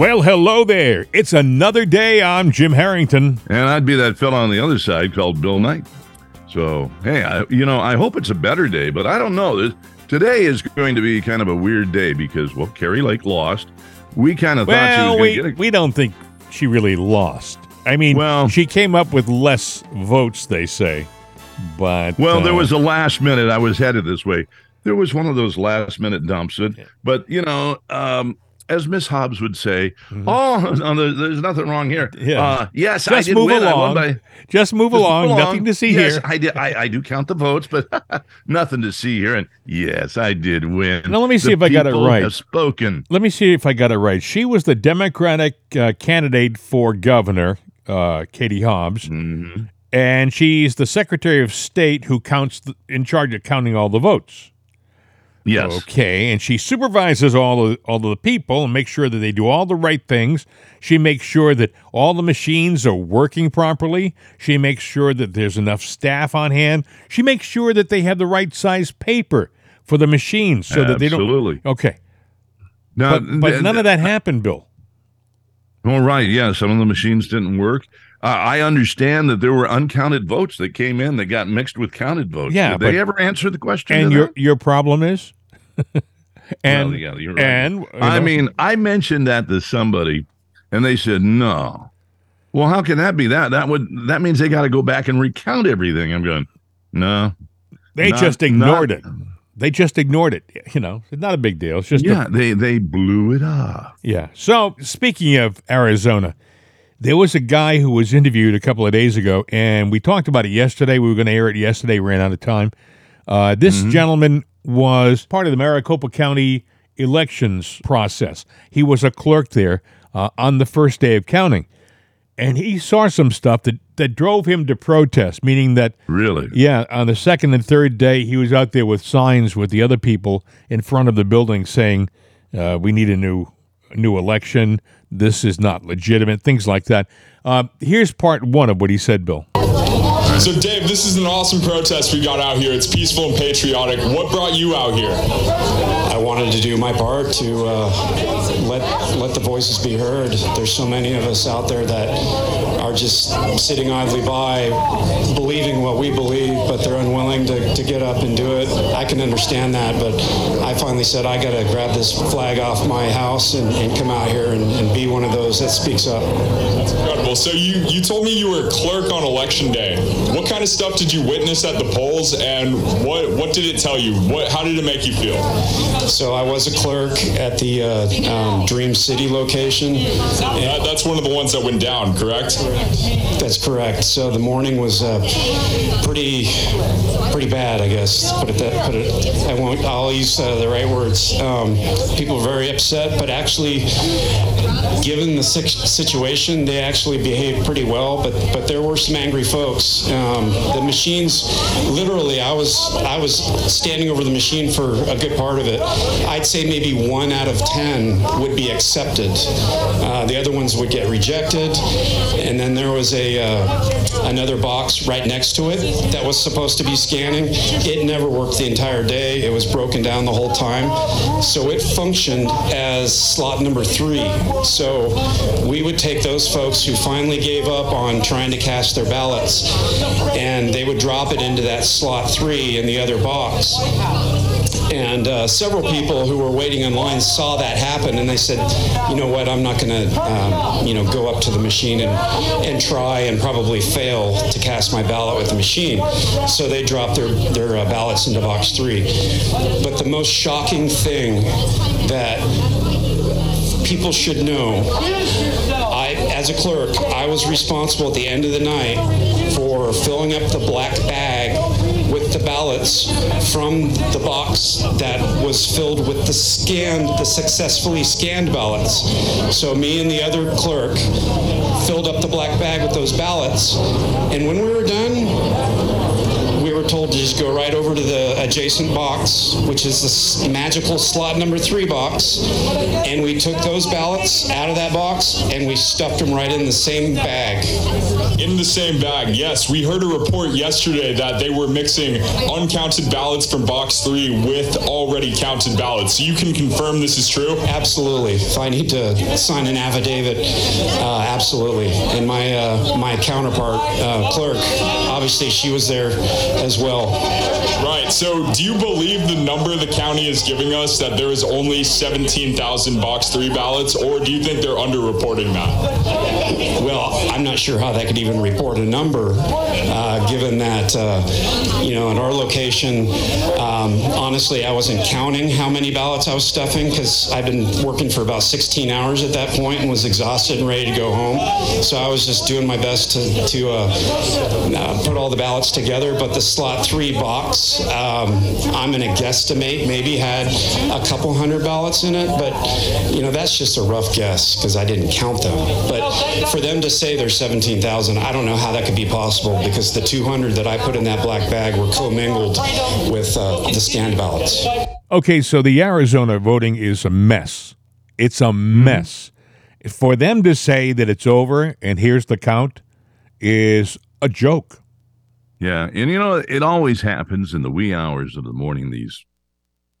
Well, hello there. It's another day. I'm Jim Harrington. And I'd be that fellow on the other side called Bill Knight. So, hey, I, you know, I hope it's a better day, but I don't know. Today is going to be kind of a weird day because, well, Kari Lake lost. We kind of thought she Well, was we, get a we don't think she really lost. I mean, Well- she came up with less votes, they say. But Well, there uh, was a last minute. I was headed this way. There was one of those last minute dumps. But you know, um, as Miss Hobbs would say, "Oh, no, there- there's nothing wrong here." Mm-hmm. Yeah. Uh, yes, I just did move win. I along. by- just move just along. move Nothing to see yes, here. I did. I, I do count the votes, but nothing to see here. And yes, I did win. Now, let me see The if I got it right. Have spoken. Let me see if I got it right. She was the Democratic uh, candidate for governor, uh, Katie Hobbs, Mhm. and she's the Secretary of State who counts the, in charge of counting all the votes. Yes. Okay, and she supervises all of all of the people and makes sure that they do all the right things. She makes sure that all the machines are working properly. She makes sure that there's enough staff on hand. She makes sure that they have the right size paper for the machines so that they don't. Absolutely. Okay, Now, but but none of that happened, Bill. All right. Yeah. Some of the machines didn't work. Uh, I understand that there were uncounted votes that came in that got mixed with counted votes. Yeah, Did they ever answer the question? And your that? your problem is, and Well, yeah, you're right. and you I mean, I mentioned that to somebody, and they said no. Well, how can that be? That that would that means they got to go back and recount everything. I'm going, no. they not- just ignored not- it. They just ignored it. You know, it's not a big deal. It's just a Yeah, they they blew it off. Yeah. So speaking of Arizona, there was a guy who was interviewed a couple of days ago, and we talked about it yesterday. We were going to air it yesterday, ran out of time. Uh, this gentleman was part of the Maricopa County elections process. He was a clerk there uh, on the first day of counting, and he saw some stuff that, that drove him to protest, meaning that Really? yeah, on the second and third day, he was out there with signs with the other people in front of the building saying, uh, "We need a new, a new election. This is not legitimate." Things like that. Uh, here's part one of what he said, Bill. So, Dave, this is an awesome protest we got out here. It's peaceful and patriotic. What brought you out here? I wanted to do my part to uh, let let the voices be heard. There's so many of us out there that are just sitting idly by, believing what we believe, but they're unwilling to, to get up and do it. I can understand that, but I finally said I got to grab this flag off my house and, and come out here and, and be one of those that speaks up. Incredible. So, you, you told me you were a clerk on election day. What kind of stuff did you witness at the polls, and what, what did it tell you? What, how did it make you feel? So I was a clerk at the uh, um, Dream City location. That, that's one of the ones that went down, correct? That's correct. So the morning was uh, pretty, pretty bad, I guess. Put it that. Put it. I won't. I'll use uh, the right words. Um, people were very upset, but actually, given the situation, they actually behaved pretty well. But but there were some angry folks. Um, the machines, literally, I was I was standing over the machine for a good part of it. I'd say maybe one out of ten would be accepted. Uh, the other ones would get rejected, and then there was a uh, another box right next to it that was supposed to be scanning. It never worked the entire day. It was broken down the whole time, so it functioned as slot number three. So we would take those folks who finally gave up on trying to cast their ballots, and they would drop it into that slot three in the other box. And uh, several people who were waiting in line saw that happen, and they said, "You know what? I'm not going to, um, you know, go up to the machine and and try and probably fail to cast my ballot with the machine." So they dropped their their uh, ballots into box three. But the most shocking thing that people should know. I, as a clerk, I was responsible at the end of the night for filling up the black bag the ballots from the box that was filled with the scanned, the successfully scanned ballots. So me and the other clerk filled up the black bag with those ballots, and when we were done, told to just go right over to the adjacent box, which is the magical slot number three box, and we took those ballots out of that box and we stuffed them right in the same bag. In the same bag, yes. We heard a report yesterday that they were mixing uncounted ballots from box three with already counted ballots. So you can confirm this is true? Absolutely. If I need to sign an affidavit, uh, absolutely. And my uh, my counterpart, uh, clerk, obviously she was there as well well. Right. So do you believe the number the county is giving us that there is only 17,000 box three ballots, or do you think they're underreporting that? Well, I'm not sure how they could even report a number, uh, given that, uh, you know, in our location, um, honestly, I wasn't counting how many ballots I was stuffing because I've been working for about 16 hours at that point and was exhausted and ready to go home. So I was just doing my best to, to uh, uh, put all the ballots together. But the slot three box, um, I'm going to guesstimate, maybe had a couple hundred ballots in it. But, you know, that's just a rough guess because I didn't count them. But for them to say there's 17,000, I don't know how that could be possible because the 200 that I put in that black bag were commingled with uh, the scanned ballots. Okay, so the Arizona voting is a mess. It's a mess. For them to say that it's over and here's the count is a joke. Yeah, and you know it always happens in the wee hours of the morning. These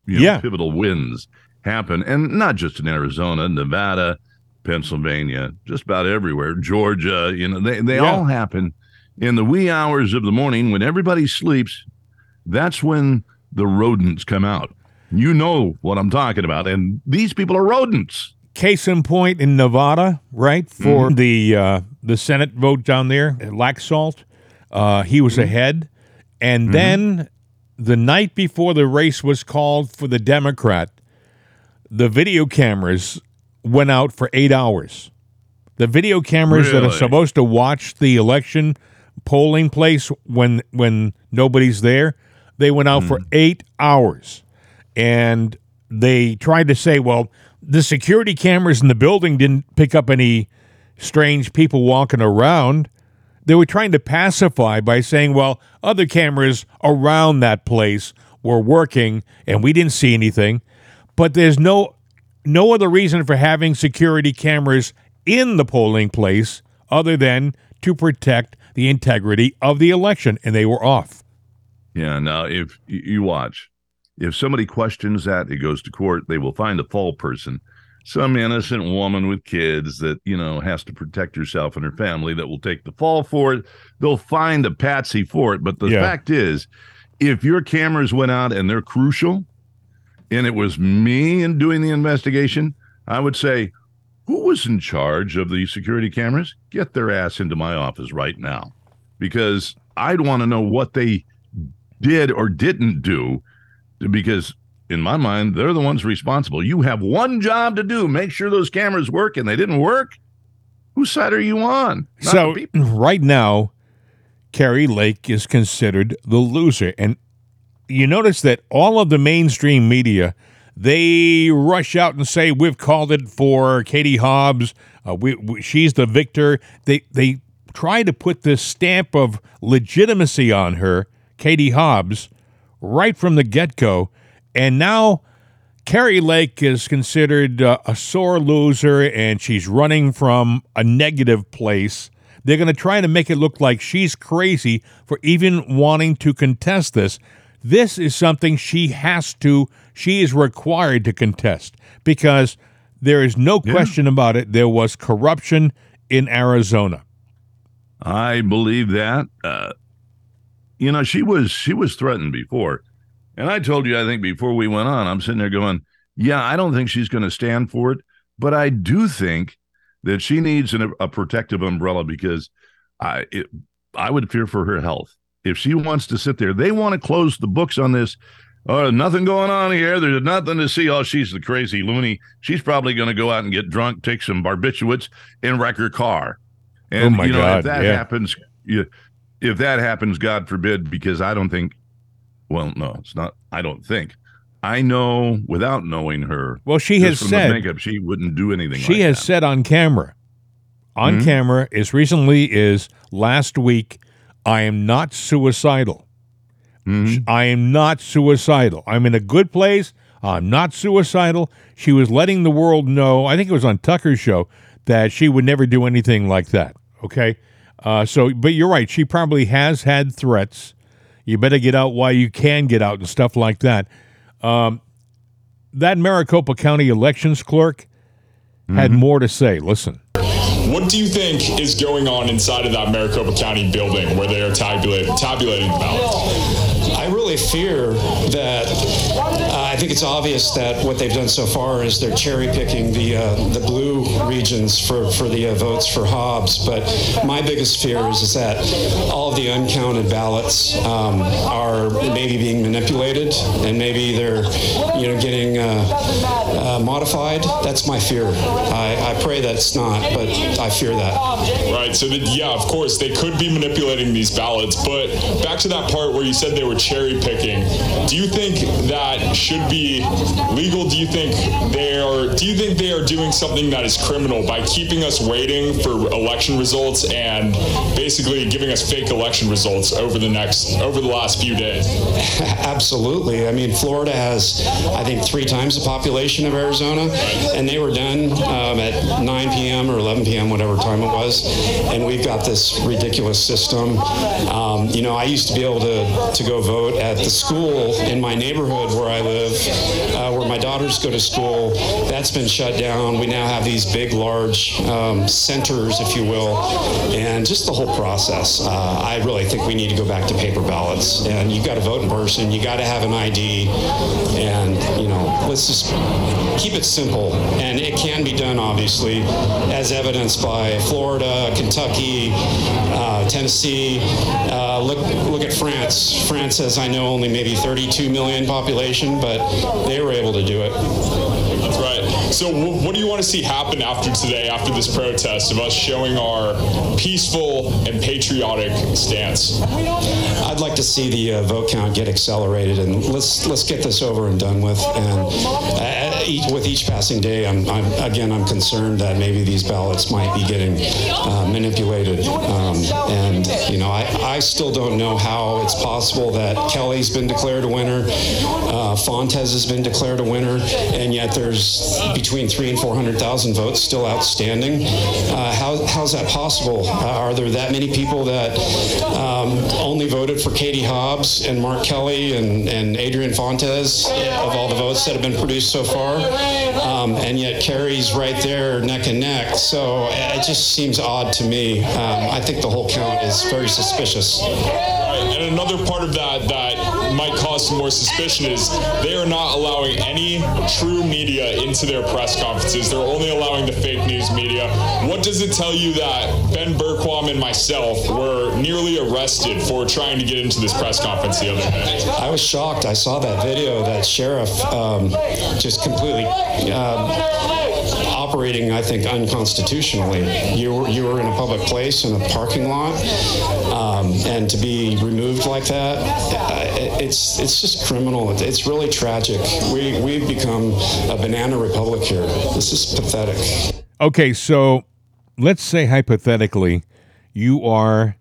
you know, Yeah. pivotal wins happen, and not just in Arizona, Nevada, Pennsylvania, just about everywhere, Georgia. You know, they they Yeah. all happen in the wee hours of the morning when everybody sleeps. That's when the rodents come out. You know what I'm talking about, and these people are rodents. Case in point in Nevada, right for the uh, the Senate vote down there, Laxalt, uh, he was mm-hmm. ahead, and mm-hmm. then the night before the race was called for the Democrat, the video cameras went out for eight hours. The video cameras that are supposed to watch the election polling place when when nobody's there, they went out for mm. eight hours, and they tried to say, well, the security cameras in the building didn't pick up any strange people walking around. They were trying to pacify by saying, well, other cameras around that place were working and we didn't see anything. But there's no no other reason for having security cameras in the polling place other than to protect the integrity of the election and they were off. Yeah. Now, if you watch, if somebody questions that, it goes to court. They will find a fall person, some innocent woman with kids that you know has to protect herself and her family that will take the fall for it. They'll find a patsy for it. But the Yeah. fact is, if your cameras went out and they're crucial, and it was me in doing the investigation, I would say, who was in charge of the security cameras? Get their ass into my office right now, because I'd want to know what they did or didn't do because in my mind they're the ones responsible. You have one job to do. Make sure those cameras work and they didn't work whose side are you on? Not so right now, Kari Lake is considered the loser, and you notice that all of the mainstream media they rush out and say we've called it for Katie Hobbs. Uh, we, we, she's the victor. They they try to put this stamp of legitimacy on her, Katie Hobbs, right from the get go, and now. Kari Lake is considered uh, a sore loser and she's running from a negative place. They're going to try to make it look like she's crazy for even wanting to contest this. This is something she has to, she is required to contest because there is no question about it. There was corruption in Arizona. i believe that uh, you know she was she was threatened before and i told you i think before we went on i'm sitting there going yeah i don't think she's going to stand for it but i do think that she needs an, a protective umbrella because i it, i would fear for her health. If she wants to sit there they want to close the books on this oh nothing going on here. There's nothing to see. Oh she's the crazy loony. She's probably going to go out and get drunk take some barbiturates and wreck her car. And Oh, my you know God, if that yeah. happens you, if that happens god forbid because i don't think well no it's not i don't think i know without knowing her Well, she has said makeup she wouldn't do anything she like has that. said on camera on Mhm. camera as recently as last week i am not suicidal I am not suicidal. I'm in a good place. I'm not suicidal. She was letting the world know, I think it was on Tucker's show, that she would never do anything like that. Okay. Uh, so, but you're right. She probably has had threats. You better get out while you can get out and stuff like that. Um, that Maricopa County elections clerk had more to say. Listen. What do you think is going on inside of that Maricopa County building where they are tabulate, tabulating the ballots? I really fear that I think it's obvious that what they've done so far is they're cherry picking the uh, the blue regions for for the uh, votes for Hobbs. But my biggest fear is, is that all the uncounted ballots um, are maybe being manipulated and maybe they're you know getting uh, uh, modified. That's my fear. I, I pray that's not, but I fear that. Right. So, that, yeah, of course, they could be manipulating these ballots. But back to that part where you said they were cherry picking. Do you think that should be legal? Do you think they are? Do you think they are doing something that is criminal by keeping us waiting for election results and basically giving us fake election results over the next over the last few days? Absolutely. I mean, Florida has, I think, three times the population of Arizona, and they were done um, at 9 p.m. or 11 p.m., whatever time it was, and we've got this ridiculous system. Um, you know, I used to be able to, to go vote at the school in my neighborhood where I live, uh, where my daughters go to school. That's been shut down. We now have these big, large um, centers, if you will, and just the whole process. Uh, I really think we need to go back to paper ballots, and you've got to vote in person. You got to have an ID, and you know, let's just keep it simple. And it can be done, obviously, as evidenced by Florida, Kentucky, uh, Tennessee. Uh, look, look at France. France has, I know, only maybe 32 million population, but they were able to do it. So, wh- what do you want to see happen after today, after this protest, of us showing our peaceful and patriotic stance? I'd like to see the uh, vote count get accelerated, and let's let's get this over and done with. And uh, each, with each passing day, I'm, I'm again I'm concerned that maybe these ballots might be getting uh, manipulated. Um, and you know, I, I still don't know how it's possible that Kelly's been declared a winner, uh, Fontes has been declared a winner, and yet there's between three and four hundred thousand votes still outstanding. Uh, how, how's that possible? Uh, are there that many people that um, only voted for Katie Hobbs and Mark Kelly and, and Adrian Fontes of all the votes that have been produced so far? Um, and yet Kari's right there neck and neck. So it just seems odd to me. Um, I think the whole count is very suspicious. And another part of that that might cause some more suspicion is they are not allowing any true media into their press conferences. They're only allowing the fake news media. What does it tell you that Ben Bergquam and myself were nearly arrested for trying to get into this press conference the other day? I was shocked. I saw that video. That sheriff um, just completely um, operating, I think, unconstitutionally. You were, you were in a public place in a parking lot, um, and to be removed like that, uh, it's it's just criminal. It's really tragic. We we've become a banana republic here. This is pathetic. Okay, so let's say hypothetically, you are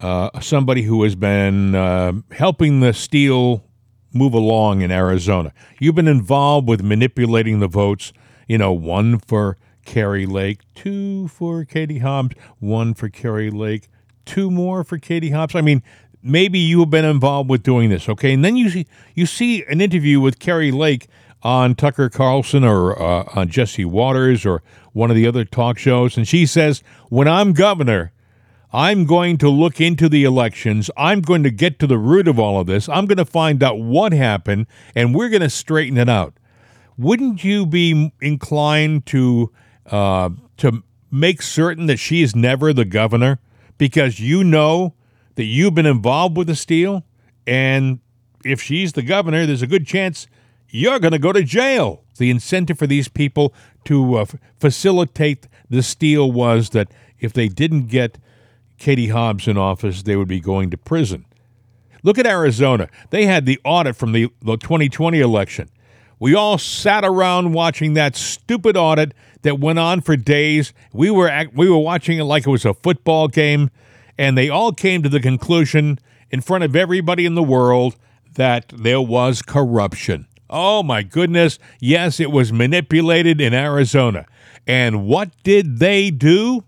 uh, somebody who has been uh, helping the steel move along in Arizona. You've been involved with manipulating the votes. You know, one for Kari Lake, two for Katie Hobbs, one for Kari Lake, two more for Katie Hobbs. I mean, maybe you have been involved with doing this, okay? And then you see you see an interview with Kari Lake on Tucker Carlson or uh, on Jesse Watters or one of the other talk shows, and she says, "When I'm governor." I'm going to look into the elections. I'm going to get to the root of all of this. I'm going to find out what happened, and we're going to straighten it out. Wouldn't you be inclined to uh, to make certain that she is never the governor because you know that you've been involved with the steal, and if she's the governor, there's a good chance you're going to go to jail. The incentive for these people to uh, facilitate the steal was that if they didn't get Katie Hobbs in office, they would be going to prison. Look at Arizona. They had the audit from the, the 2020 election. We all sat around watching that stupid audit that went on for days. We were act- we were watching it like it was a football game, and they all came to the conclusion in front of everybody in the world that there was corruption. Oh my goodness. Yes, it was manipulated in Arizona. And what did they do?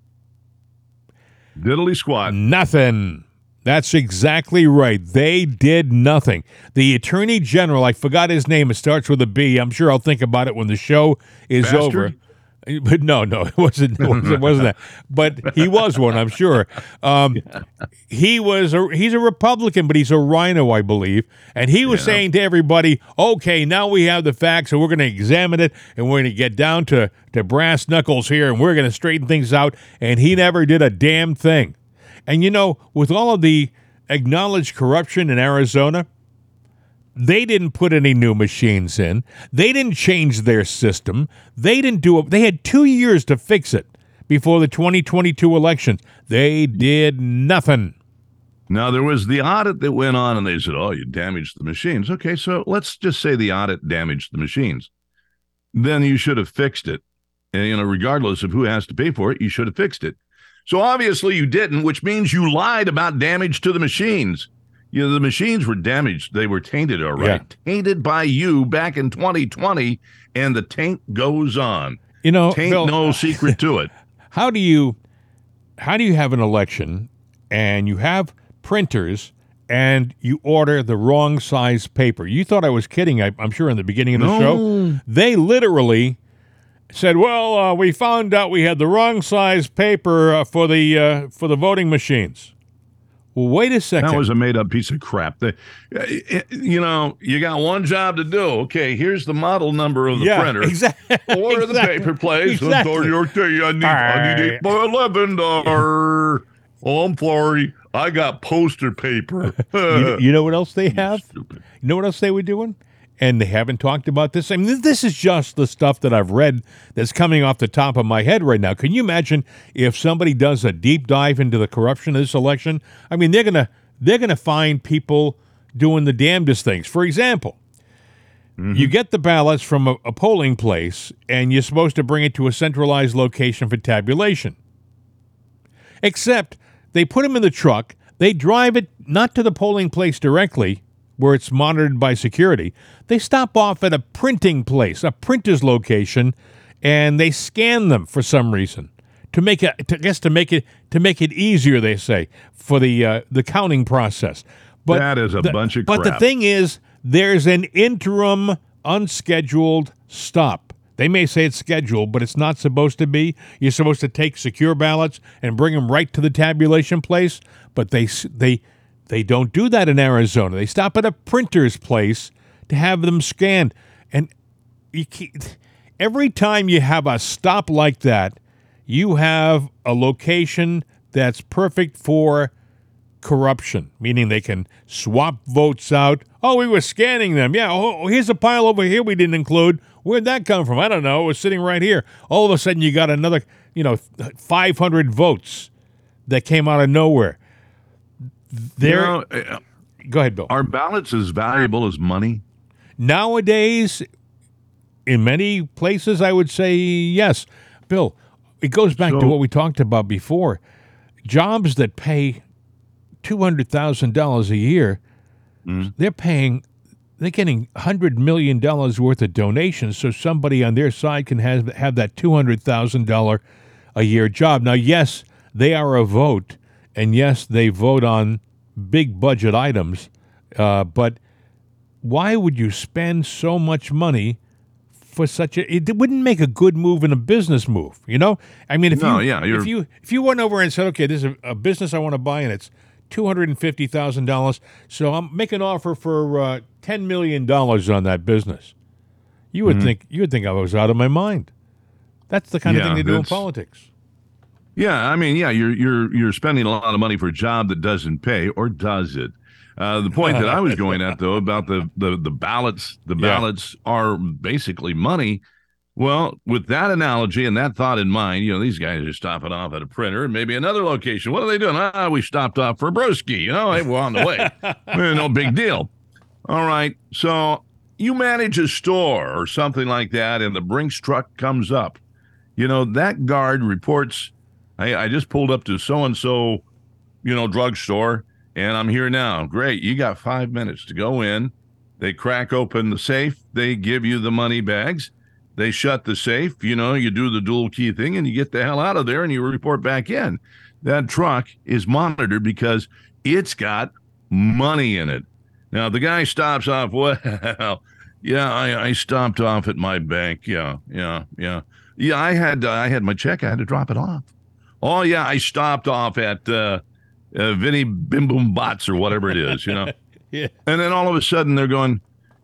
Diddly squat. Nothing. That's exactly right. They did nothing. The Attorney General, I forgot his name, it starts with a B. I'm sure I'll think about it when the show is Bastard? over. But no, no, it wasn't. It wasn't, it wasn't that. But he was one, I'm sure. Um, he was. A, he's a Republican, but he's a RINO, I believe. And he was Yeah. saying to everybody, "Okay, now we have the facts, and we're going to examine it, and we're going to get down to to brass knuckles here, and we're going to straighten things out." And he never did a damn thing. And you know, with all of the acknowledged corruption in Arizona, they didn't put any new machines in. They didn't change their system. They didn't do it. They had two years to fix it before the 2022 elections. They did nothing. Now there was the audit that went on, and they said, "Oh, you damaged the machines." Okay, so let's just say the audit damaged the machines. Then you should have fixed it, and you know, regardless of who has to pay for it, you should have fixed it. So obviously you didn't, which means you lied about damage to the machines. You know, the machines were damaged; they were tainted, all right, tainted by you back in 2020, and the taint goes on. You know, Taint Bill, no secret to it. how do you how do you have an election and you have printers and you order the wrong size paper? You thought I was kidding. I, I'm sure in the beginning of the show, they literally said, "Well, uh, we found out we had the wrong size paper uh, for the uh, for the voting machines." Well, wait a second. That was a made up piece of crap. They, you know, you got one job to do. Okay, here's the model number of the yeah, printer. exactly. Order the paper, please. Exactly. Okay, I need, I need eight by eleven dollar. Oh, I'm sorry. I got poster paper. You, you know what else they have? Stupid. You know what else they were doing? And they haven't talked about this. I mean, this is just the stuff that I've read that's coming off the top of my head right now. Can you imagine if somebody does a deep dive into the corruption of this election? I mean, they're gonna they're gonna find people doing the damnedest things. For example, you mm-hmm. get the ballots from a, a polling place, and you're supposed to bring it to a centralized location for tabulation. Except they put them in the truck, they drive it not to the polling place directly, where it's monitored by security. They stop off at a printing place, a printer's location, and they scan them for some reason to make it. To, I guess to make it to make it easier, they say for the uh, the counting process. But That is a the- bunch of Crap. But the thing is, there's an interim, unscheduled stop. They may say it's scheduled, but it's not supposed to be. You're supposed to take secure ballots and bring them right to the tabulation place, but they they they don't do that in Arizona. They stop at a printer's place to have them scanned, and every time you have a stop like that, you have a location that's perfect for corruption, meaning they can swap votes out. Oh, we were scanning them. Yeah, oh, oh, here's a pile over here we didn't include. Where'd that come from? I don't know. It was sitting right here. All of a sudden, you got another, you know, 500 votes that came out of nowhere. You There, know, uh, go ahead, Bill. are ballots as valuable as money? Nowadays, in many places, I would say yes. Bill, it goes back to what we talked about before. Jobs that pay $200,000 a year, they're paying, they're getting $100 million worth of donations so somebody on their side can have, have that $200,000 a year job. Now, yes, they are a vote, and yes, they vote on big budget items, uh, but why would you spend so much money for such a it wouldn't make a good move in a business move you know? I mean if No, you yeah, if you're- if you went over and said okay this is a, a business i want to buy and it's $250000 so i'm making an offer for uh, $10 million on that business you Mm-hmm. would think you would think i was out of my mind. That's the kind of thing they do in politics Yeah, I mean, yeah, you're you're you're spending a lot of money for a job that doesn't pay, or does it? Uh, the point that I was going at though about the the the ballots, the Yeah. ballots are basically money. Well, with that analogy and that thought in mind, you know, these guys are stopping off at a printer and maybe another location. What are they doing? Ah, we stopped off for broski. You know, hey, we're on the way. Eh, no big deal. All right. So you manage a store or something like that, and the Brinks truck comes up. You know, that guard reports, I, I just pulled up to so and so, you know, drugstore, and I'm here now. Great. You got five minutes to go in. They crack open the safe. They give you the money bags. They shut the safe. You know, you do the dual key thing and you get the hell out of there and you report back in. That truck is monitored because it's got money in it. Now, the guy stops off, well, yeah, I, I stopped off at my bank. Yeah, yeah, yeah. Yeah, I had uh, I had my check. I had to drop it off. Oh yeah, I stopped off at uh, uh, Vinny Bim Boom Bots or whatever it is, you know. Yeah. And then all of a sudden they're going,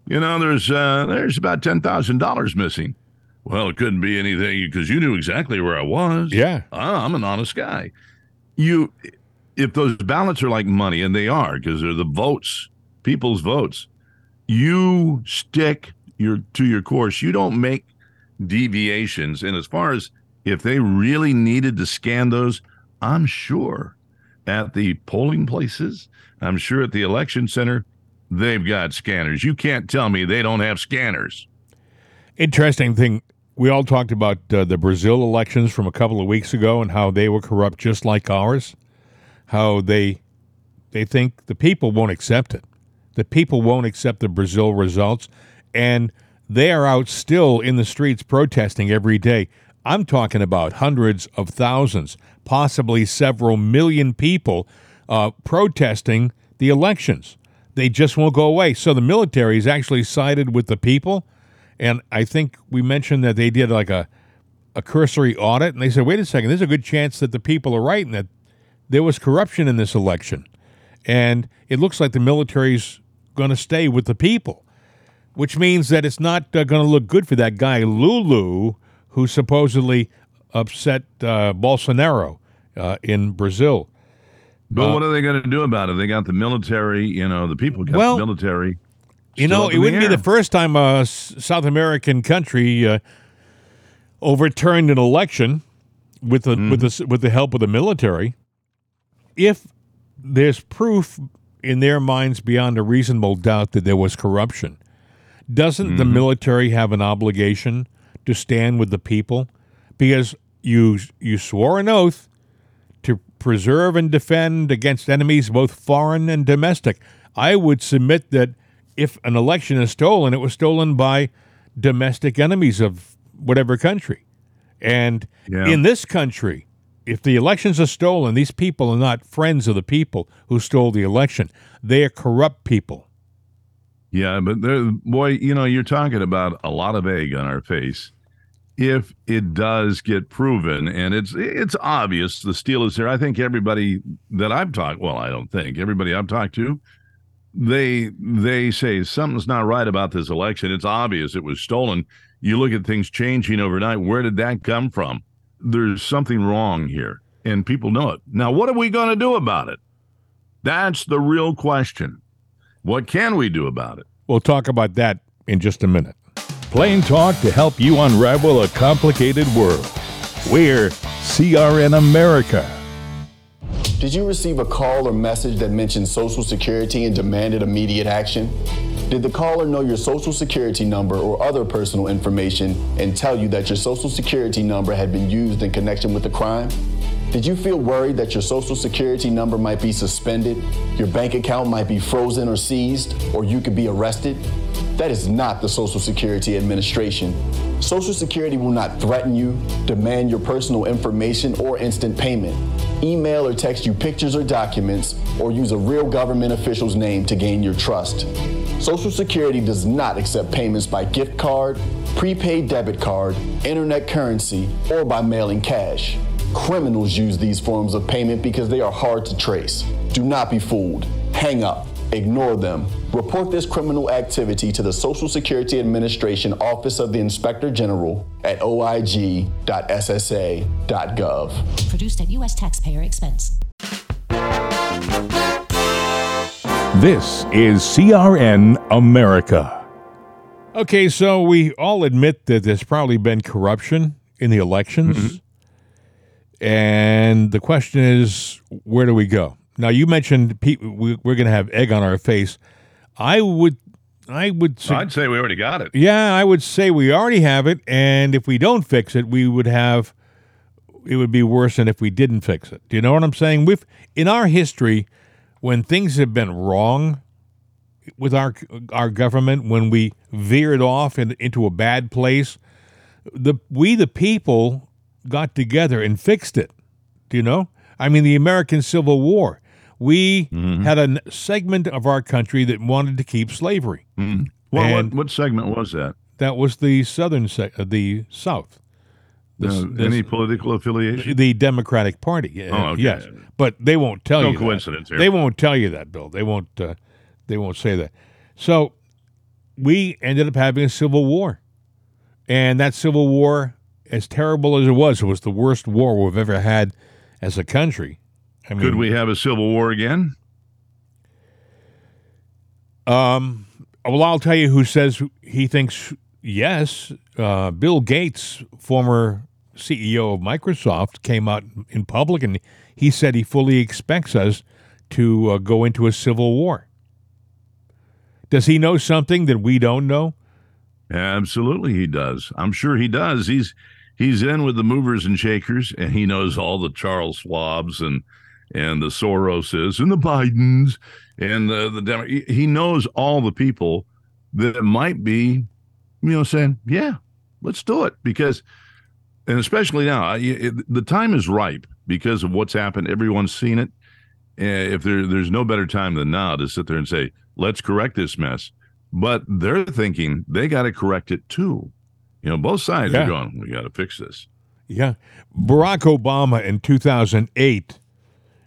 you know, there's uh, there's about ten thousand dollars missing. Well, it couldn't be anything because you knew exactly where I was. Yeah. Ah, I'm an honest guy. You, if those ballots are like money, and they are because they're the votes, people's votes, you stick your to your course. You don't make deviations. And as far as if they really needed to scan those, I'm sure at the polling places, I'm sure at the election center, they've got scanners. You can't tell me they don't have scanners. Interesting thing. We all talked about uh, the Brazil elections from a couple of weeks ago and how they were corrupt just like ours. How they they think the people won't accept it. The people won't accept the Brazil results, and they are out still in the streets protesting every day. I'm talking about hundreds of thousands, possibly several million people uh, protesting the elections. They just won't go away. So the military has actually sided with the people. And I think we mentioned that they did like a, a cursory audit and they said, wait a second, there's a good chance that the people are right and that there was corruption in this election. And it looks like the military's going to stay with the people, which means that it's not uh, going to look good for that guy, Lula, who supposedly upset uh, Bolsonaro uh, in Brazil. But what are they going to do about it? They got the military, you know, the people got Well, the military. You know, it wouldn't be the first time a S- South American country uh, overturned an election with the with the with the help of the military. If there's proof in their minds beyond a reasonable doubt that there was corruption, doesn't the military have an obligation to stand with the people? Because you you swore an oath to preserve and defend against enemies both foreign and domestic. I would submit that if an election is stolen, it was stolen by domestic enemies of whatever country. And Yeah. in this country, if the elections are stolen, these people are not friends of the people who stole the election. They are corrupt people. Yeah, but there, boy, you know, you're talking about a lot of egg on our face. If it does get proven, and it's it's obvious the steal is there. I think everybody that I've talked, well, I don't think everybody I've talked to, they they say something's not right about this election. It's obvious it was stolen. You look at things changing overnight. Where did that come from? There's something wrong here, and people know it. Now, what are we going to do about it? That's the real question. What can we do about it? We'll talk about that in just a minute. Plain talk to help you unravel a complicated world. We're CRN America. Did you receive a call or message that mentioned Social Security and demanded immediate action? Did the caller know your Social Security number or other personal information and tell you that your Social Security number had been used in connection with a crime? Did you feel worried that your Social Security number might be suspended, your bank account might be frozen or seized, or you could be arrested? That is not the Social Security Administration. Social Security will not threaten you, demand your personal information, or instant payment, email or text you pictures or documents, or use a real government official's name to gain your trust. Social Security does not accept payments by gift card, prepaid debit card, internet currency, or by mailing cash. Criminals use these forms of payment because they are hard to trace. Do not be fooled. Hang up. Ignore them. Report this criminal activity to the Social Security Administration Office of the Inspector General at oig.ssa.gov. Produced at U.S. taxpayer expense. This is CRN America. Okay, so we all admit that there's probably been corruption in the elections. Mm-hmm. And the question is, where do we go? Now, you mentioned pe- we, we're going to have egg on our face. I would, I would, su- I'd say we already got it. yeah, I would say we already have it. And if we don't fix it, we would have, it would be worse than if we didn't fix it. Do you know what I'm saying? We've, in our history, when things have been wrong with our our government, when we veered off in, into a bad place, the we the people got together and fixed it. Do you know? I mean, the American Civil War. We had a segment of our country that wanted to keep slavery. Well, what, what segment was that? That was the southern, se- uh, the South, the, the- any political affiliation? the Democratic Party. Oh, okay. Yes, but they won't tell No you. that. coincidence here. They won't tell you that, Bill. They won't. Uh, they won't say that. So we ended up having a civil war, and that civil war, as terrible as it was, it was the worst war we've ever had as a country. I mean, Could we have a civil war again? Um, well, I'll tell you who says he thinks yes. Uh, Bill Gates, former CEO of Microsoft, came out in public and he said he fully expects us to uh, go into a civil war. Does he know something that we don't know? Absolutely, he does. I'm sure he does. He's he's in with the movers and shakers, and he knows all the Charles Schwabs and and the Soroses and the Bidens and the the Demo- he- knows all the people that might be, you know, saying, "Yeah, let's do it," because, and especially now, it, the time is ripe because of what's happened. Everyone's seen it. Eh, If there there's no better time than now to sit there and say, "Let's correct this mess." but they're thinking they got to correct it too. You know, both sides Yeah. are going, we got to fix this. Yeah. Barack Obama in 2008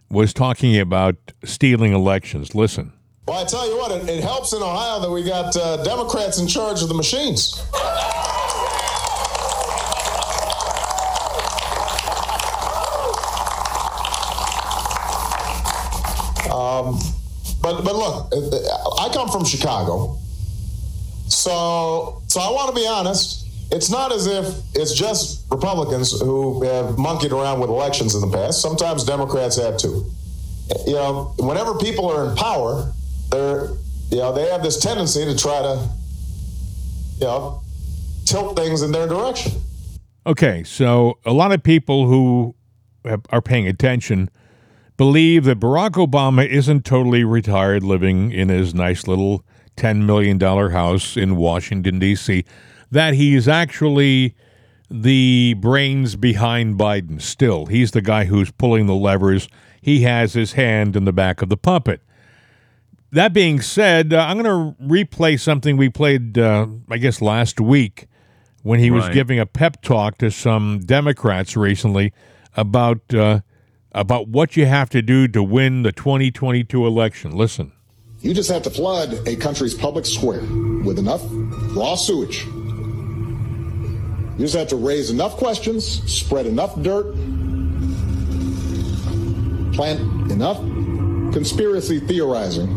was talking about stealing elections. Listen. Well, I tell you what, it, it helps in Ohio that we got uh, Democrats in charge of the machines. Um, but but look, uh, I come from Chicago, so so I want to be honest. It's not as if it's just Republicans who have monkeyed around with elections in the past. Sometimes Democrats have too you know, whenever people are in power, they're, you know, they have this tendency to try to, you know, tilt things in their direction. Okay, so a lot of people who are paying attention believe that Barack Obama isn't totally retired living in his nice little $10 million house in Washington, D.C., that he's actually the brains behind Biden still. He's the guy who's pulling the levers, he has his hand in the back of the puppet. That being said, uh, I'm going to replay something we played, uh, I guess, last week when he was giving a pep talk to some Democrats recently about uh, about what you have to do to win the 2022 election. Listen. You just have to flood a country's public square with enough raw sewage. You just have to raise enough questions, spread enough dirt, plant enough conspiracy theorizing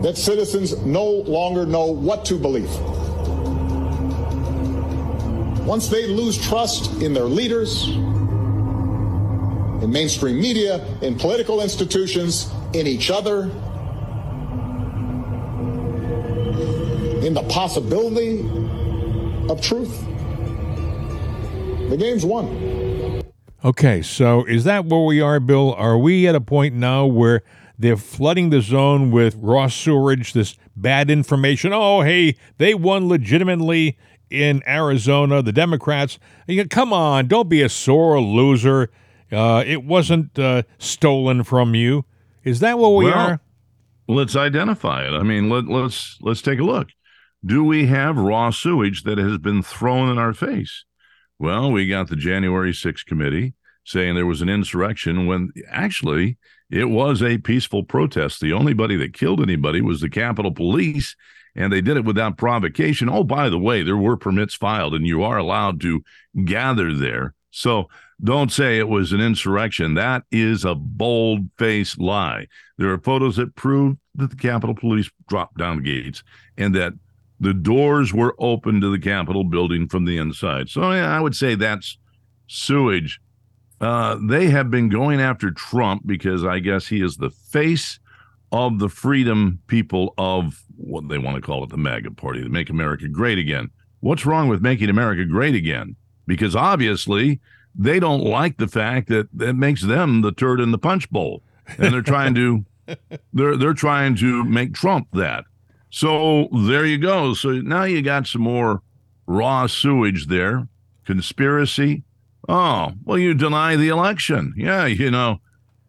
that citizens no longer know what to believe. Once they lose trust in their leaders, in mainstream media, in political institutions, in each other, in the possibility of truth, the game's won. Okay, so is that where we are, Bill? Are we at a point now where they're flooding the zone with raw sewerage, this bad information? Oh, hey, they won legitimately in Arizona, the Democrats. You go, Come on, don't be a sore loser. Uh, it wasn't uh, stolen from you. Is that where we Well, are? Let's identify it. I mean, let, let's let's take a look. Do we have raw sewage that has been thrown in our face? Well, we got the January 6th committee saying there was an insurrection when actually it was a peaceful protest. The only body that killed anybody was the Capitol Police, and they did it without provocation. Oh, by the way, there were permits filed, and you are allowed to gather there. So don't say it was an insurrection. That is a bold faced lie. There are photos that prove that the Capitol Police dropped down the gates and that the doors were open to the Capitol building from the inside. So yeah, I would say that's sewage. Uh, they have been going after Trump because I guess he is the face of the freedom people of what they want to call it the MAGA party, to make America great again. What's wrong with making America great again? Because obviously they don't like the fact that that makes them the turd in the punch bowl. and they're trying to they're they're trying to make Trump that. So there you go. So now you got some more raw sewage there. Conspiracy. Oh, well, you deny the election. Yeah, you know,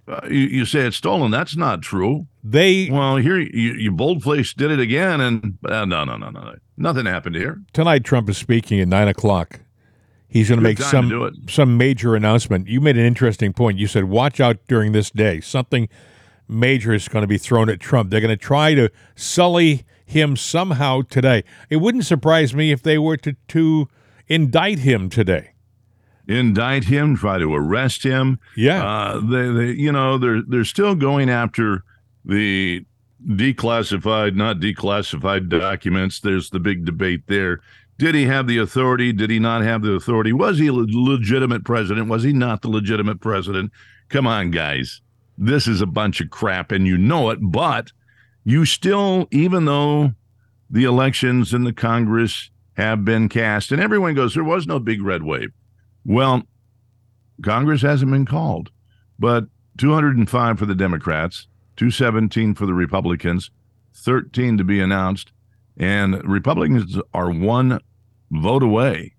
uh, you, you say it's stolen. That's not true. They Well, here you, you boldface did it again, and uh, no, no, no, no, nothing happened here. tonight Trump is speaking at nine o'clock. He's going to make some to do it. some major announcement. You made an interesting point. You said, "Watch out during this day. Something major is going to be thrown at Trump. They're going to try to sully him somehow today. It wouldn't surprise me if they were to to indict him today. indict him, try to arrest him. Yeah. uh, they, they, you know, they're they're still going after the declassified, not declassified documents. There's the big debate there. Did he have the authority? Did he not have the authority? Was he a legitimate president? Was he not the legitimate president? Come on, guys. This is a bunch of crap, and you know it. But you still, even though the elections in the Congress have been cast, and everyone goes, there was no big red wave. Well, Congress hasn't been called, but 205 for the Democrats, 217 for the Republicans, 13 to be announced, and Republicans are one vote away,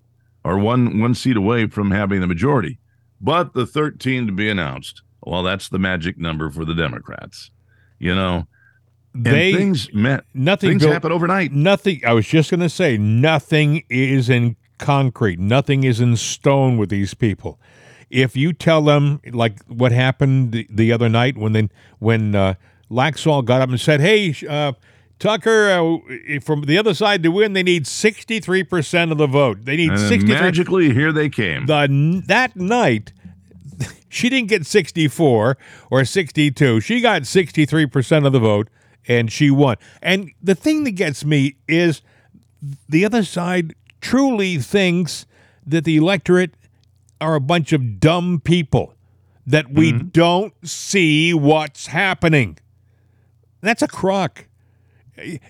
or one one seat away from having the majority. But the 13 to be announced, well, that's the magic number for the Democrats. You know, and They things met nothing things Bill- happen overnight. Nothing. I was just going to say nothing is in concrete. Nothing is in stone with these people. If you tell them like what happened the, the other night when then when uh, Laxalt got up and said, "Hey, uh, Tucker, uh, from the other side to win, they need sixty three percent of the vote. They need And sixty three. magically, here they came. The that night." She didn't get 64 or 62. She got 63% of the vote and she won. And the thing that gets me is the other side truly thinks that the electorate are a bunch of dumb people, that we mm-hmm. don't see what's happening. That's a crock.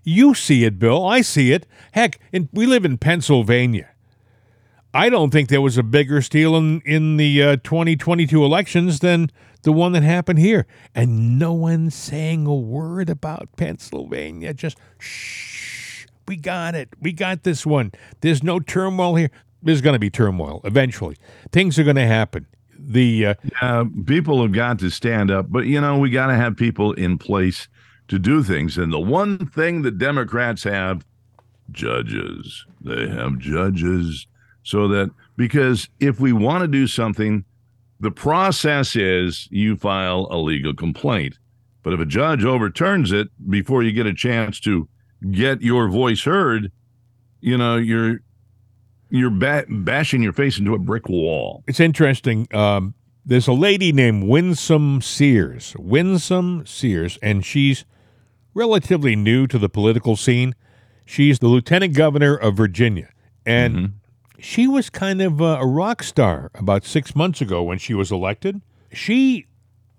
You see it, Bill. I see it. Heck, in, we live in Pennsylvania. I don't think there was a bigger steal in, in the uh, 2022 elections than the one that happened here. And no one's saying a word about Pennsylvania. Just shh. We got it. We got this one. There's no turmoil here. There's going to be turmoil eventually. Things are going to happen. The uh, uh, people have got to stand up, but you know, we got to have people in place to do things. And the one thing that Democrats have judges, they have judges so that because if we want to do something, the process is you file a legal complaint. But if a judge overturns it before you get a chance to get your voice heard, you know, you're you're ba- bashing your face into a brick wall. it's interesting. Um, there's a lady named Winsome Sears. Winsome Sears, and she's relatively new to the political scene. She's the lieutenant governor of Virginia, and she was kind of a, rock star about six months ago when she was elected. She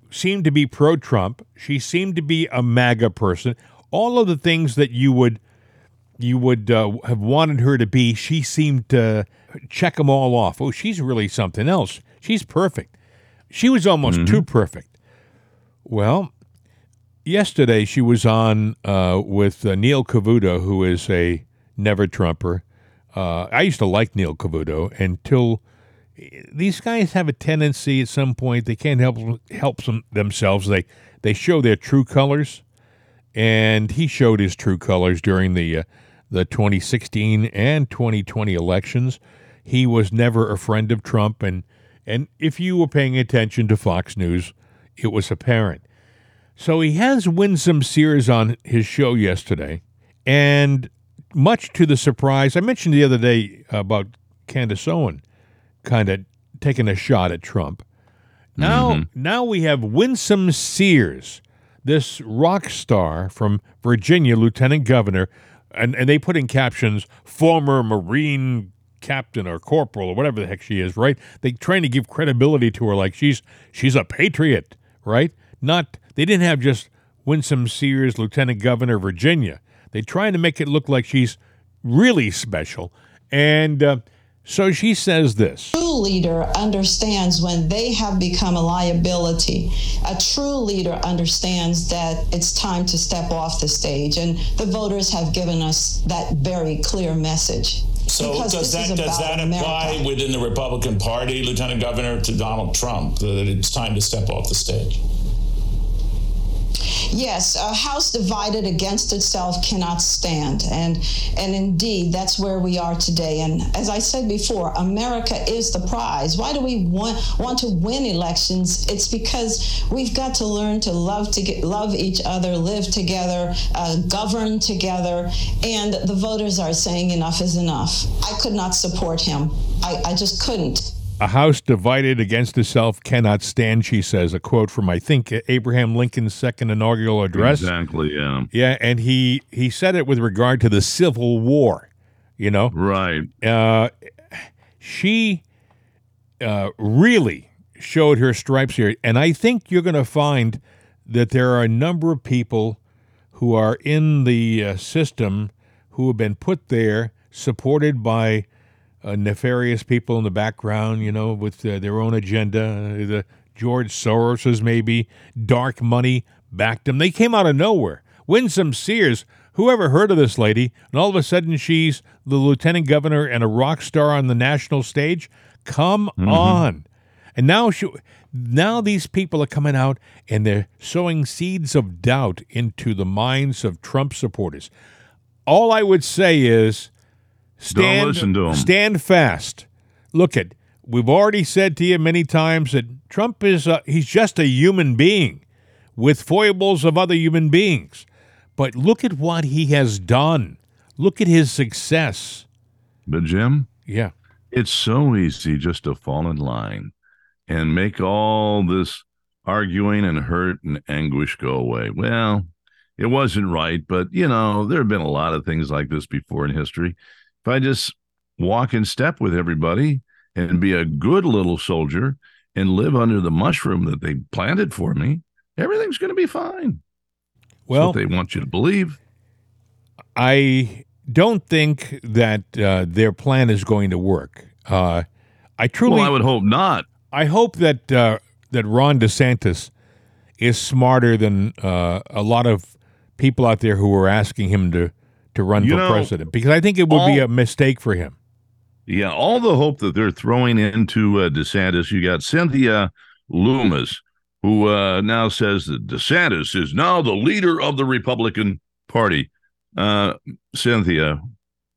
seemed to be pro Trump. She seemed to be a MAGA person. All of the things that you would you would uh, have wanted her to be, she seemed to check them all off. Oh, she's really something else. She's perfect. She was almost too perfect. Well, yesterday she was on uh, with uh, Neil Cavuto, who is a never Trumper. Uh, I used to like Neil Cavuto until these guys have a tendency at some point they can't help help some, themselves. They they show their true colors, and he showed his true colors during the uh, the 2016 and 2020 elections. He was never a friend of Trump, and and if you were paying attention to Fox News, it was apparent. So he has Winsome Sears on his show yesterday, and much to the surprise, I mentioned the other day about Candace Owen kind of taking a shot at Trump. Now, mm-hmm. now we have Winsome Sears, this rock star from Virginia, lieutenant governor, and, and they put in captions, former Marine captain or corporal or whatever the heck she is, right? They trying to give credibility to her like she's she's a patriot, right? Not they didn't have just Winsome Sears, lieutenant governor Virginia. They trying to make it look like she's really special. And uh, So she says this true leader understands when they have become a liability. A true leader understands that it's time to step off the stage, and the voters have given us that very clear message. So Because does this that is does that apply America. within the Republican Party, Lieutenant Governor, to Donald Trump that it's time to step off the stage? Yes, a house divided against itself cannot stand, and and indeed that's where we are today. And as I said before, America is the prize. Why do we want want to win elections? It's because we've got to learn to love to get, love each other, live together, uh, govern together, and the voters are saying enough is enough. I could not support him. I, I just couldn't. A house divided against itself cannot stand, she says. A quote from, I think, Abraham Lincoln's second inaugural address. Exactly. Yeah. Yeah, and he, he said it with regard to the Civil War, you know? Right. Uh, she uh, really showed her stripes here. And I think you're going to find that there are a number of people who are in the uh, system who have been put there, supported by uh, nefarious people in the background, you know, with uh, their own agenda. Uh, the George Soroses, maybe dark money backed them. They came out of nowhere. Winsome Sears, whoever heard of this lady? And all of a sudden, she's the lieutenant governor and a rock star on the national stage. Come on! And now she, now these people are coming out and they're sowing seeds of doubt into the minds of Trump supporters. All I would say is stand, listen to 'em. stand fast. Look at we've already said to you many times that Trump is a, he's just a human being with foibles of other human beings. But look at what he has done. Look at his success. But Jim, Yeah. it's so easy just to fall in line and make all this arguing and hurt and anguish go away. Well, it wasn't right, but you know, there have been a lot of things like this before in history. If I just walk in step with everybody and be a good little soldier and live under the mushroom that they planted for me, everything's going to be fine. Well, what they want you to believe. I don't think that uh, their plan is going to work. Uh, I truly, Well, I would hope not. I hope that uh, that Ron DeSantis is smarter than uh, a lot of people out there who are asking him to to run You for know, president because I think it would be a mistake for him. Yeah, all the hope that they're throwing into uh, DeSantis. You got Cynthia Lummis, who uh, now says that DeSantis is now the leader of the Republican Party. Uh, Cynthia,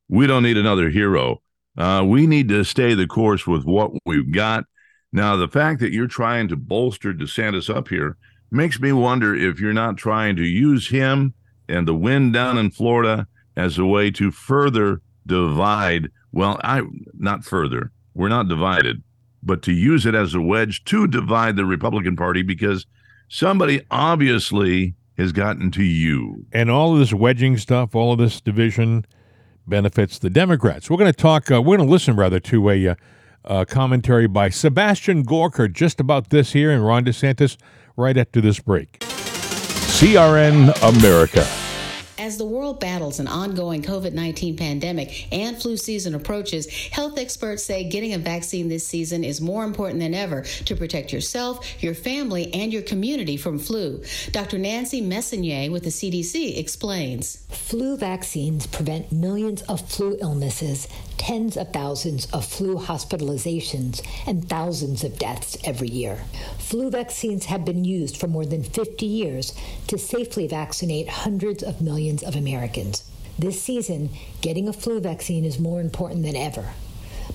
we don't need another hero. Uh, we need to stay the course with what we've got. Now, the fact that you're trying to bolster DeSantis up here makes me wonder if you're not trying to use him and the wind down in Florida as a way to further divide. Well, I not further. We're not divided, but to use it as a wedge to divide the Republican Party because somebody obviously has gotten to you. And all of this wedging stuff, all of this division benefits the Democrats. We're going to talk, uh, we're going to listen rather to a uh, uh, commentary by Sebastian Gorka just about this here and Ron DeSantis right after this break. CRN America. As the world battles an ongoing COVID 19 pandemic and flu season approaches, health experts say getting a vaccine this season is more important than ever to protect yourself, your family, and your community from flu. Dr. Nancy Messonnier with the CDC explains. Flu vaccines prevent millions of flu illnesses, tens of thousands of flu hospitalizations, and thousands of deaths every year. Flu vaccines have been used for more than 50 years to safely vaccinate hundreds of millions of Americans. This season, getting a flu vaccine is more important than ever.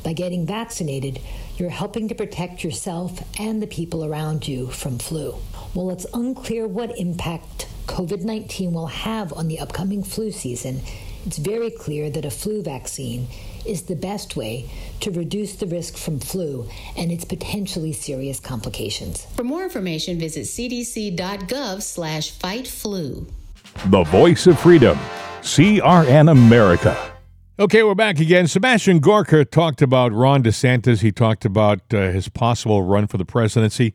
By getting vaccinated, you're helping to protect yourself and the people around you from flu. While it's unclear what impact COVID 19 will have on the upcoming flu season, it's very clear that a flu vaccine is the best way to reduce the risk from flu and its potentially serious complications. For more information, visit cdc.gov slash fight flu. The voice of freedom. CRN America. Okay, we're back again. Sebastian Gorka talked about Ron DeSantis. He talked about uh, his possible run for the presidency.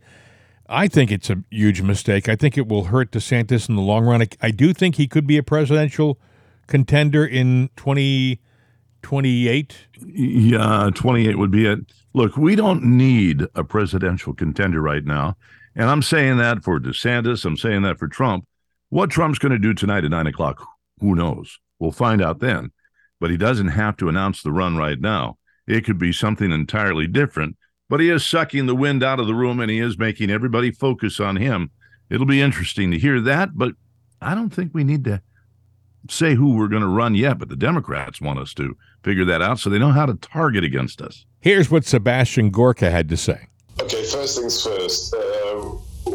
I think it's a huge mistake. I think it will hurt DeSantis in the long run. I, I do think he could be a presidential contender in 2028. Yeah, 28 would be it. Look, we don't need a presidential contender right now. And I'm saying that for DeSantis. I'm saying that for Trump. What Trump's going to do tonight at nine o'clock, who knows? We'll find out then. But he doesn't have to announce the run right now. It could be something entirely different. But he is sucking the wind out of the room and he is making everybody focus on him. It'll be interesting to hear that. But I don't think we need to say who we're going to run yet. But the Democrats want us to figure that out so they know how to target against us. Here's what Sebastian Gorka had to say. Okay, first things first. Uh,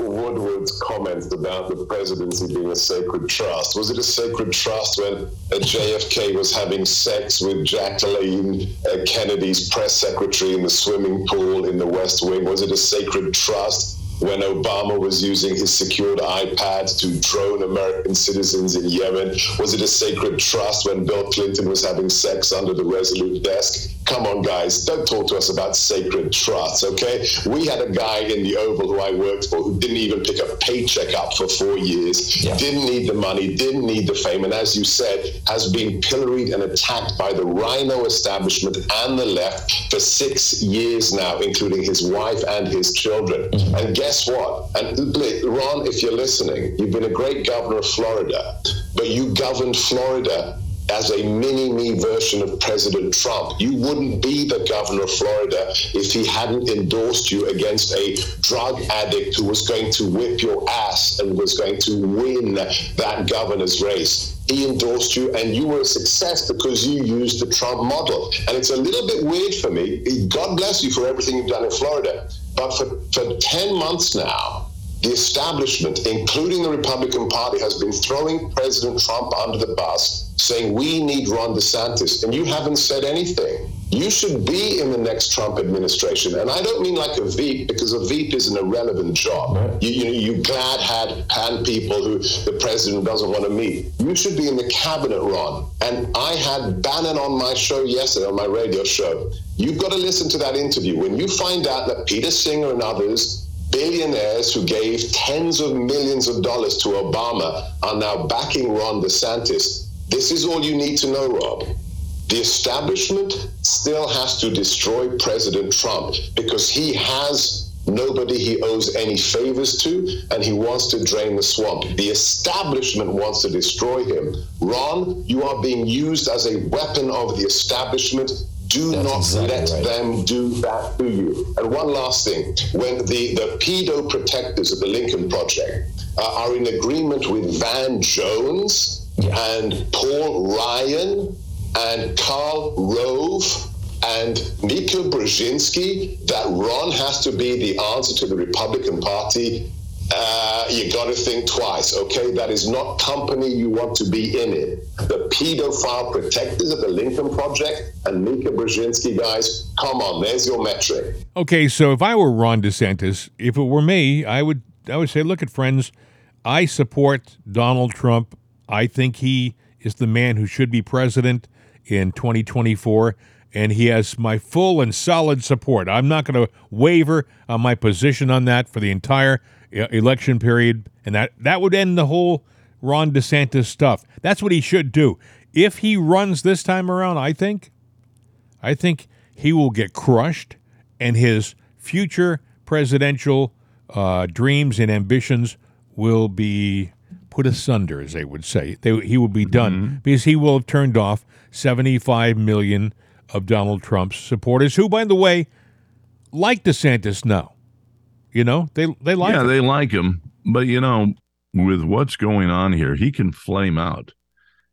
Woodward's comment about the presidency being a sacred trust. Was it a sacred trust when JFK was having sex with Jacqueline uh, Kennedy's press secretary in the swimming pool in the West Wing? Was it a sacred trust? when Obama was using his secured iPads to drone American citizens in Yemen? Was it a sacred trust when Bill Clinton was having sex under the Resolute desk? Come on, guys, don't talk to us about sacred trusts, okay? We had a guy in the Oval who I worked for who didn't even pick a paycheck up for four years, yeah. didn't need the money, didn't need the fame, and as you said, has been pilloried and attacked by the RINO establishment and the left for six years now, including his wife and his children. Mm-hmm. And guess guess what? And Ron, if you're listening, you've been a great governor of Florida, but you governed Florida as a mini me version of President Trump. You wouldn't be the governor of Florida if he hadn't endorsed you against a drug addict who was going to whip your ass and was going to win that governor's race. He endorsed you, and you were a success because you used the Trump model. And it's a little bit weird for me. God bless you for everything you've done in Florida. But for, for 10 months now, the establishment, including the Republican Party, has been throwing President Trump under the bus, saying we need Ron DeSantis, and you haven't said anything. You should be in the next Trump administration, and I don't mean like a VP because a VP is an irrelevant job. Right. You, you, you glad had hand people who the president doesn't want to meet. You should be in the cabinet, Ron. And I had Bannon on my show yesterday on my radio show. You've got to listen to that interview. When you find out that Peter Singer and others billionaires who gave tens of millions of dollars to Obama are now backing Ron DeSantis. This is all you need to know, Rob. The establishment still has to destroy President Trump because he has nobody he owes any favors to and he wants to drain the swamp. The establishment wants to destroy him. Ron, you are being used as a weapon of the establishment do That's not exactly let right. them do that to you. And one last thing when the, the pedo protectors of the Lincoln Project uh, are in agreement with Van Jones yeah. and Paul Ryan and Karl Rove and Mika Brzezinski that Ron has to be the answer to the Republican Party uh, you got to think twice, okay? That is not company you want to be in it. The pedophile protectors of the Lincoln Project and Mika Brzezinski guys, come on, there's your metric. Okay, so if I were Ron DeSantis, if it were me, I would I would say, look at friends, I support Donald Trump. I think he is the man who should be president in 2024 and he has my full and solid support. I'm not going to waver on my position on that for the entire election period, and that that would end the whole Ron DeSantis stuff. That's what he should do. If he runs this time around, I think, I think he will get crushed, and his future presidential uh, dreams and ambitions will be put asunder, as they would say. They, he will be done mm-hmm. because he will have turned off 75 million of Donald Trump's supporters, who, by the way, like DeSantis now. You know, they they like yeah, him. they like him, but you know, with what's going on here, he can flame out,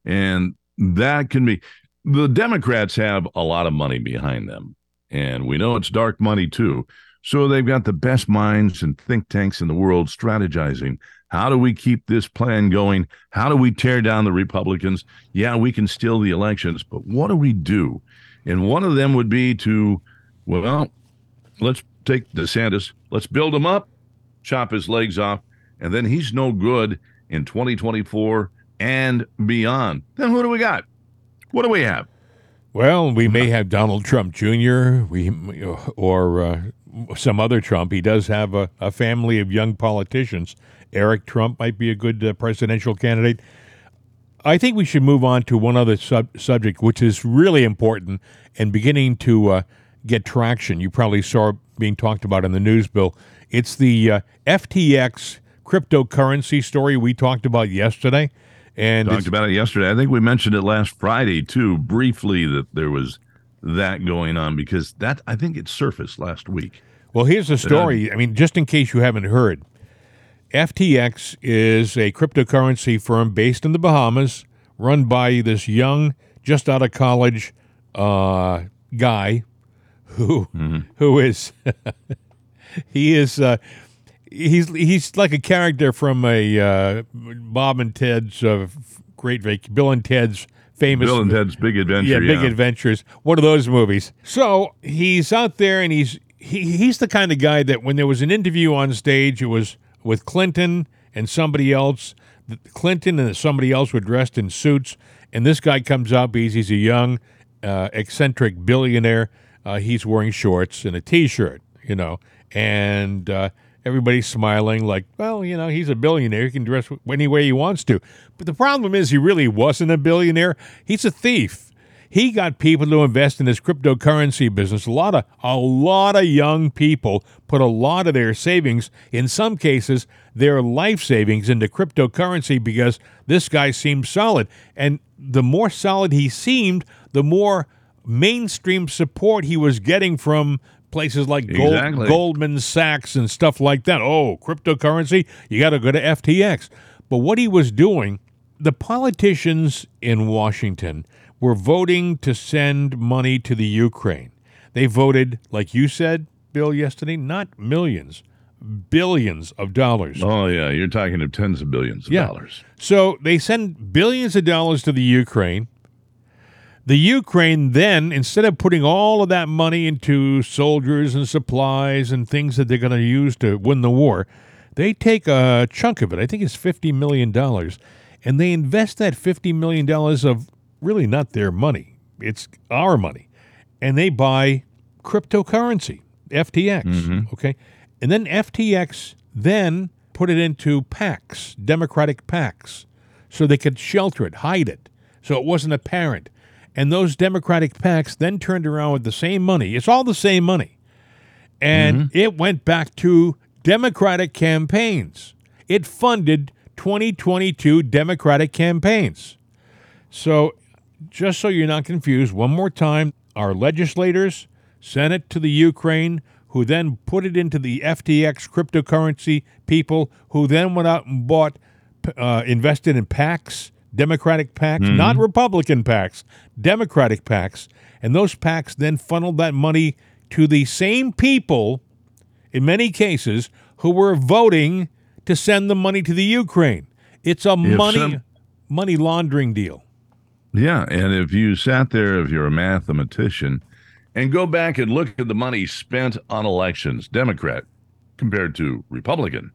and that can be. The Democrats have a lot of money behind them, and we know it's dark money too. So they've got the best minds and think tanks in the world strategizing. How do we keep this plan going? How do we tear down the Republicans? Yeah, we can steal the elections, but what do we do? And one of them would be to, well, let's take DeSantis, let's build him up, chop his legs off, and then he's no good in 2024 and beyond. Then who do we got? What do we have? Well, we may have Donald Trump Jr. We or uh, some other Trump. He does have a, a, family of young politicians. Eric Trump might be a good uh, presidential candidate. I think we should move on to one other sub- subject, which is really important and beginning to uh, get traction. You probably saw it being talked about in the news, Bill. It's the uh, FTX cryptocurrency story we talked about yesterday. And talked about it yesterday. I think we mentioned it last Friday too, briefly that there was that going on because that I think it surfaced last week. Well, here's the story. I mean, just in case you haven't heard, FTX is a cryptocurrency firm based in the Bahamas, run by this young, just out of college uh, guy, who Mm-hmm. who is he is uh, he's he's like a character from a uh, Bob and Ted's uh, Great Vac, Bill and Ted's famous Bill and Ted's Big Adventure. yeah, Big Adventures. One of those movies. So he's out there and he's he, he's the kind of guy that when there was an interview on stage, it was with Clinton and somebody else. Clinton and somebody else were dressed in suits, and this guy comes up. He's he's a young, uh, eccentric billionaire. Uh, he's wearing shorts and a t-shirt, you know, and uh, everybody's smiling like, well, you know, he's a billionaire. He can dress any way he wants to. But the problem is, he really wasn't a billionaire. He's a thief. He got people to invest in this cryptocurrency business. A lot of a lot of young people put a lot of their savings, in some cases, their life savings into cryptocurrency because this guy seemed solid. And the more solid he seemed, the more mainstream support he was getting from places like Gold, Exactly. Goldman Sachs and stuff like that. Oh, cryptocurrency, you got to go to FTX. But what he was doing, the politicians in Washington were voting to send money to the Ukraine. They voted, like you said, Bill, yesterday, not millions, billions of dollars. Oh yeah, you're talking of tens of billions of Yeah. dollars. So they send billions of dollars to the Ukraine. The Ukraine then, instead of putting all of that money into soldiers and supplies and things that they're going to use to win the war, they take a chunk of it. I think it's $50 million. And they invest that $50 million of really not their money, it's our money. And they buy cryptocurrency, FTX. Mm-hmm. Okay. And then FTX then put it into PACs, Democratic PACs, so they could shelter it, hide it, so it wasn't apparent. And those Democratic PACs then turned around with the same money. It's all the same money. And mm-hmm. it went back to Democratic campaigns. It funded 2022 Democratic campaigns. So, just so you're not confused, one more time, our legislators sent it to the Ukraine, who then put it into the FTX cryptocurrency people, who then went out and bought, uh, invested in PACs, Democratic PACs, not Republican PACs, Democratic PACs. And those PACs then funneled that money to the same people, in many cases, who were voting to send the money to the Ukraine. It's a money some- money laundering deal. Yeah, and if you sat there, if you're a mathematician, and go back and look at the money spent on elections, Democrat compared to Republican,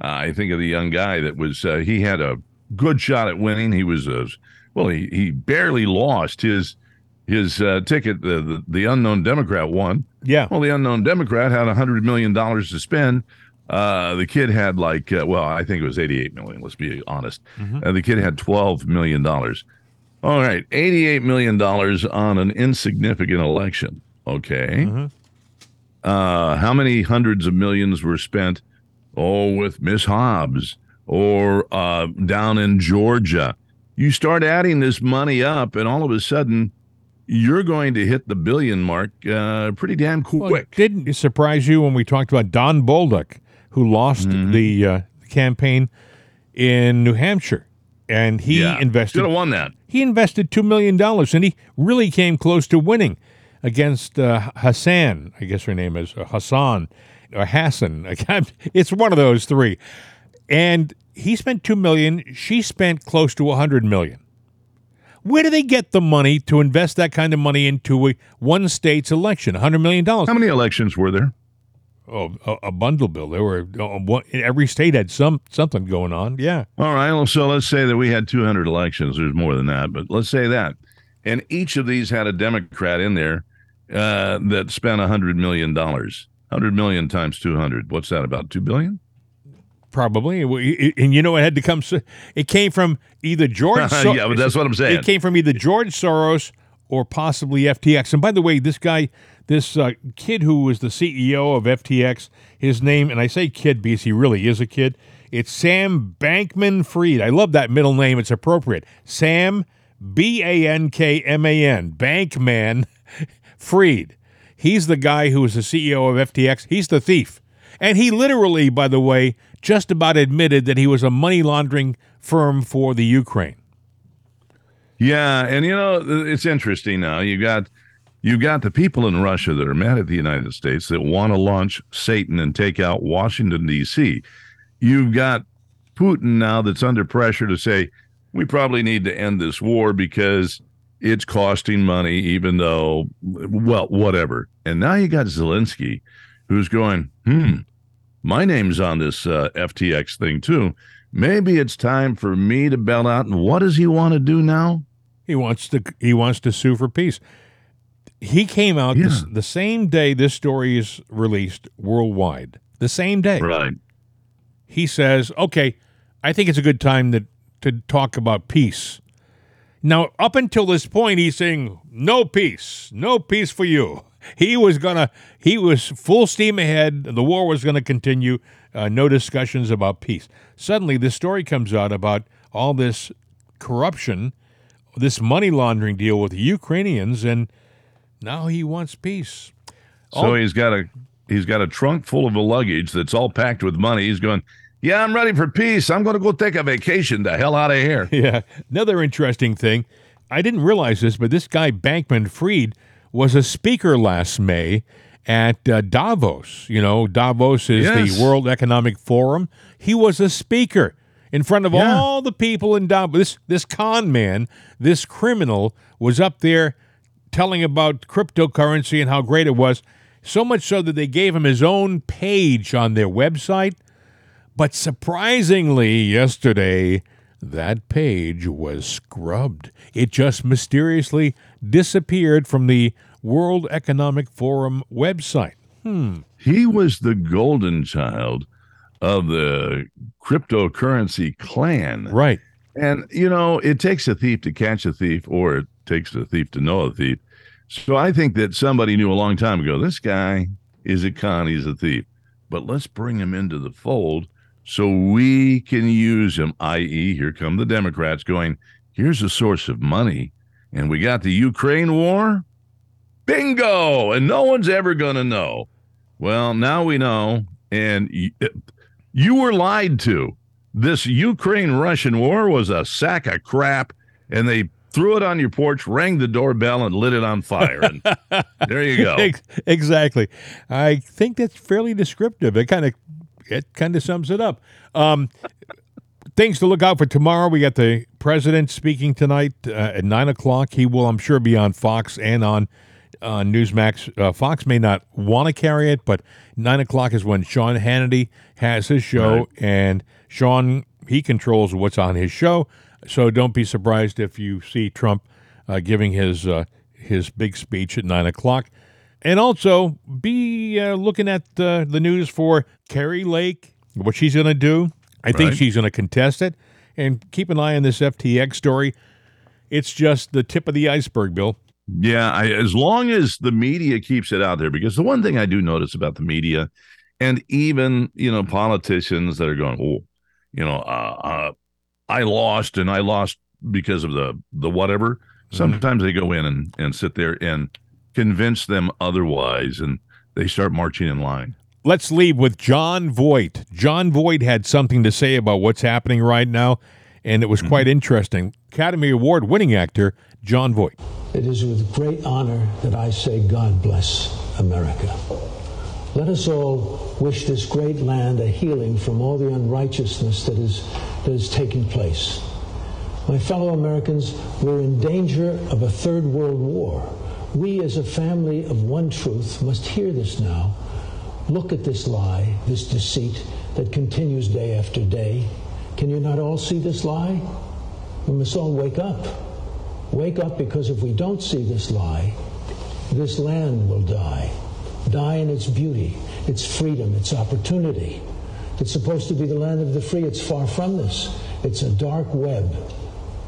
uh, I think of the young guy that was uh, he had a good shot at winning. He was uh, well, he he barely lost his his uh, ticket. The, the the unknown Democrat won. Yeah. Well, the unknown Democrat had a hundred million dollars to spend. Uh, the kid had like, uh, well, I think it was eighty-eight million. Let's be honest. Uh, the kid had twelve million dollars. All right, eighty-eight million dollars on an insignificant election. Okay. Uh, how many hundreds of millions were spent? Oh, with Miss Hobbs or uh, down in Georgia. You start adding this money up, and all of a sudden, you're going to hit the billion mark uh, pretty damn quick. Well, didn't it surprise you when we talked about Don Bolduc, who lost Mm-hmm. the uh, campaign in New Hampshire, and he Yeah, invested. should have won that. He invested two million dollars, and he really came close to winning against uh, Hassan. I guess her name is Hassan or Hassan. It's one of those three, and he spent two million. She spent close to a hundred million. Where do they get the money to invest that kind of money into a, one state's election? $100 million. How many elections were there? Oh, a, a bundle bill. There were uh, one, every state had some something going on. Yeah. All right. Well, so let's say that we had 200 elections. There's more than that, but let's say that. And each of these had a Democrat in there uh, that spent $100 million. 100 million times 200. What's that, about 2 billion? Probably, and you know it had to come. It came from either George. So- yeah, but that's what I'm saying. It came from either George Soros or possibly FTX. And by the way, this guy, this uh, kid who was the CEO of FTX, his name, and I say kid because he really is a kid. It's Sam Bankman Fried. I love that middle name. It's appropriate. Sam B A N K M A N Bankman Fried. He's the guy who was the CEO of FTX. He's the thief. And he literally, by the way, just about admitted that he was a money laundering firm for the Ukraine. Yeah, and you know it's interesting now. You got you got the people in Russia that are mad at the United States that want to launch Satan and take out Washington D.C. You've got Putin now that's under pressure to say we probably need to end this war because it's costing money, even though well, whatever. And now you got Zelensky, who's going, hmm, my name's on this uh, FTX thing too. Maybe it's time for me to bail out. And what does he want to do now? He wants to he wants to sue for peace. He came out Yeah. the, the same day this story is released worldwide. The same day. Right. He says, "Okay, I think it's a good time to to talk about peace." Now, up until this point, he's saying, "No peace, no peace for you." He was gonna, he was full steam ahead. The war was gonna continue. Uh, no discussions about peace. Suddenly, this story comes out about all this corruption, this money laundering deal with the Ukrainians, and now he wants peace. So Oh. he's got a he's got a trunk full of luggage that's all packed with money. He's going, yeah, I'm ready for peace. I'm going to go take a vacation. The hell out of here. Yeah. Another interesting thing, I didn't realize this, but this guy Bankman Fried was a speaker last May at uh, Davos. You know, Davos is Yes. the World Economic Forum. He was a speaker in front of Yeah. all the people in Davos. This this con man, this criminal, was up there telling about cryptocurrency and how great it was. So much so that they gave him his own page on their website. But surprisingly, yesterday, that page was scrubbed. It just mysteriously disappeared from the World Economic Forum website. Hmm. He was the golden child of the cryptocurrency clan. Right. And, you know, it takes a thief to catch a thief, or it takes a thief to know a thief. So I think that somebody knew a long time ago this guy is a con, he's a thief. But let's bring him into the fold so we can use him, i.e., here come the Democrats going, here's a source of money. And we got the Ukraine war. Bingo! And no one's ever going to know. Well, now we know. And you, uh, you were lied to. This Ukraine Russian war was a sack of crap, and they threw it on your porch, rang the doorbell, and lit it on fire. And there you go. Exactly. I think that's fairly descriptive. It kind of it kind of sums it up. Um, things to look out for tomorrow. We got the president speaking tonight uh, at nine o'clock. He will, I'm sure, be on Fox and on uh, Newsmax. Uh, Fox may not want to carry it, but nine o'clock is when Sean Hannity has his show, Right. and Sean he controls what's on his show. So don't be surprised if you see Trump uh, giving his uh, his big speech at nine o'clock. And also be uh, looking at uh, the news for Kari Lake, what she's going to do. I think she's going to contest it. And keep an eye on this FTX story. It's just the tip of the iceberg, Bill. Yeah, I, as long as the media keeps it out there, because the one thing I do notice about the media, and even you know politicians that are going, oh, you know, uh, uh, I lost and I lost because of the the whatever. Mm-hmm. Sometimes they go in and and sit there and convince them otherwise, and they start marching in line. Let's leave with Jon Voight. Jon Voight had something to say about what's happening right now, and it was mm-hmm. quite interesting. Academy Award winning actor Jon Voight. It is with great honor that I say, God bless America. Let us all wish this great land a healing from all the unrighteousness that is, that is taking place. My fellow Americans, we're in danger of a third world war. We, as a family of one truth, must hear this now. Look at this lie, this deceit that continues day after day. Can you not all see this lie? We must all wake up. Wake up because if we don't see this lie, this land will die. Die in its beauty, its freedom, its opportunity. It's supposed to be the land of the free. It's far from this. It's a dark web,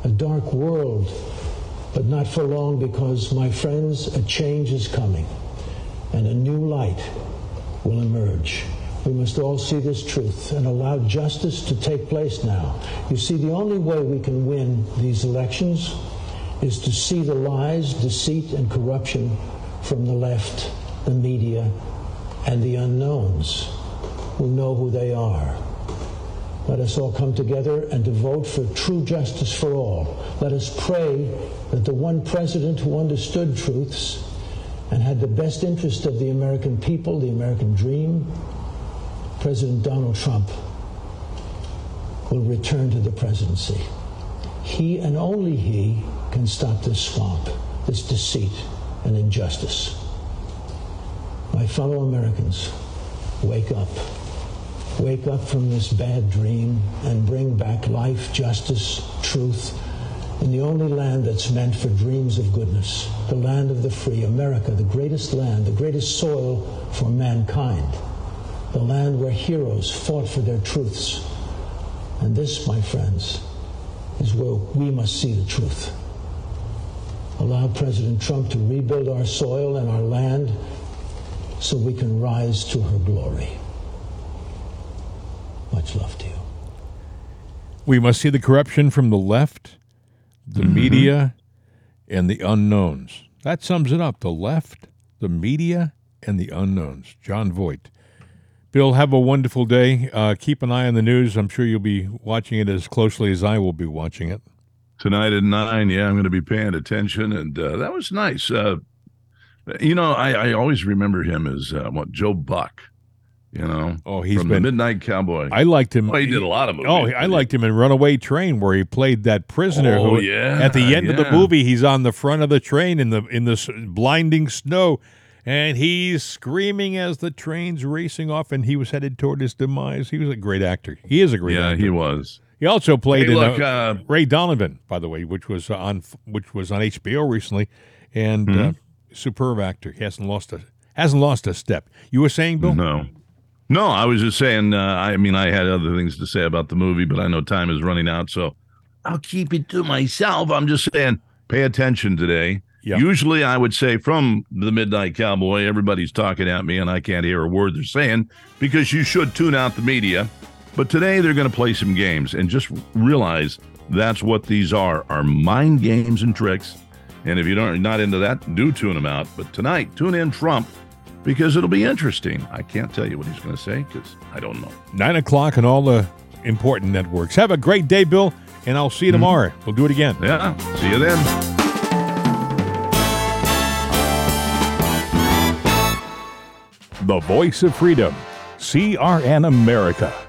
a dark world, but not for long because, my friends, a change is coming and a new light will emerge. We must all see this truth and allow justice to take place now. You see, the only way we can win these elections is to see the lies, deceit, and corruption from the left, the media, and the unknowns who know who they are. Let us all come together and to vote for true justice for all. Let us pray that the one president who understood truths and had the best interest of the American people, the American dream, President Donald Trump, will return to the presidency. He and only he can stop this swamp, this deceit and injustice. My fellow Americans, wake up. Wake up from this bad dream and bring back life, justice, truth in the only land that's meant for dreams of goodness, the land of the free, America, the greatest land, the greatest soil for mankind, the land where heroes fought for their truths. And this, my friends, is where we must see the truth. Allow President Trump to rebuild our soil and our land so we can rise to her glory. Much love to you. We must see the corruption from the left, the Mm-hmm. media, and the unknowns. That sums it up. The left, the media, and the unknowns. Jon Voight. Bill, have a wonderful day. Uh, keep an eye on the news. I'm sure you'll be watching it as closely as I will be watching it. tonight at nine. Yeah, I'm going to be paying attention, and uh, that was nice. Uh, you know, I, I always remember him as uh, what Joe Buck. You know, Oh, he's from been- the Midnight Cowboy. I liked him. Well, he did a lot of movies. Oh, I liked him in Runaway Train, where he played that prisoner. Oh, who, yeah, At the end of the movie, he's on the front of the train in the in the blinding snow, and he's screaming as the train's racing off, and he was headed toward his demise. He was a great actor. He is a great Yeah, actor. he was. He also played Hey, in look, uh, uh, Ray Donovan, by the way, which was on which was on HBO recently, and uh, Mhm. Superb actor. He hasn't lost a hasn't lost a step. You were saying, Bill? No. No, I was just saying. Uh, I mean, I had other things to say about the movie, but I know time is running out, so I'll keep it to myself. I'm just saying, pay attention today. Usually, I would say from the Midnight Cowboy, everybody's talking at me, and I can't hear a word they're saying because you should tune out the media. But today, they're going to play some games, and just realize that's what these are: are mind games and tricks. And if you don't, not into that, do tune them out. But tonight, tune in Trump because it'll be interesting. I can't tell you what he's going to say because I don't know. Nine o'clock on all the important networks. Have a great day, Bill, and I'll see you mm-hmm. tomorrow. We'll do it again. Yeah. See you then. The voice of freedom. CRN America.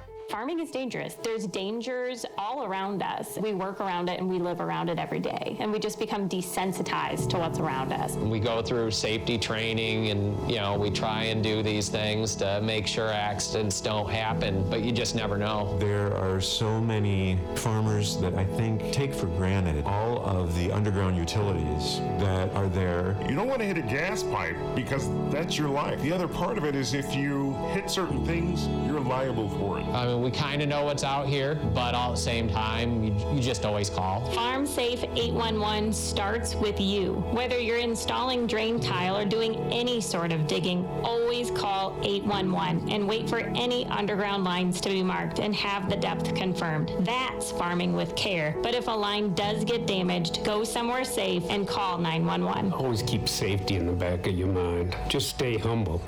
Farming is dangerous. There's dangers all around us. We work around it and we live around it every day. And we just become desensitized to what's around us. We go through safety training and, you know, we try and do these things to make sure accidents don't happen, but you just never know. There are so many farmers that I think take for granted all of the underground utilities that are there. You don't want to hit a gas pipe because that's your life. The other part of it is if you hit certain things, you're liable for it. I mean, we kind of know what's out here, but all at the same time, you, you just always call. Farm Safe 811 starts with you. Whether you're installing drain tile or doing any sort of digging, always call 811 and wait for any underground lines to be marked and have the depth confirmed. That's farming with care. But if a line does get damaged, go somewhere safe and call 911. Always keep safety in the back of your mind. Just stay humble.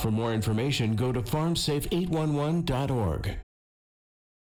For more information, go to farmsafe811.org.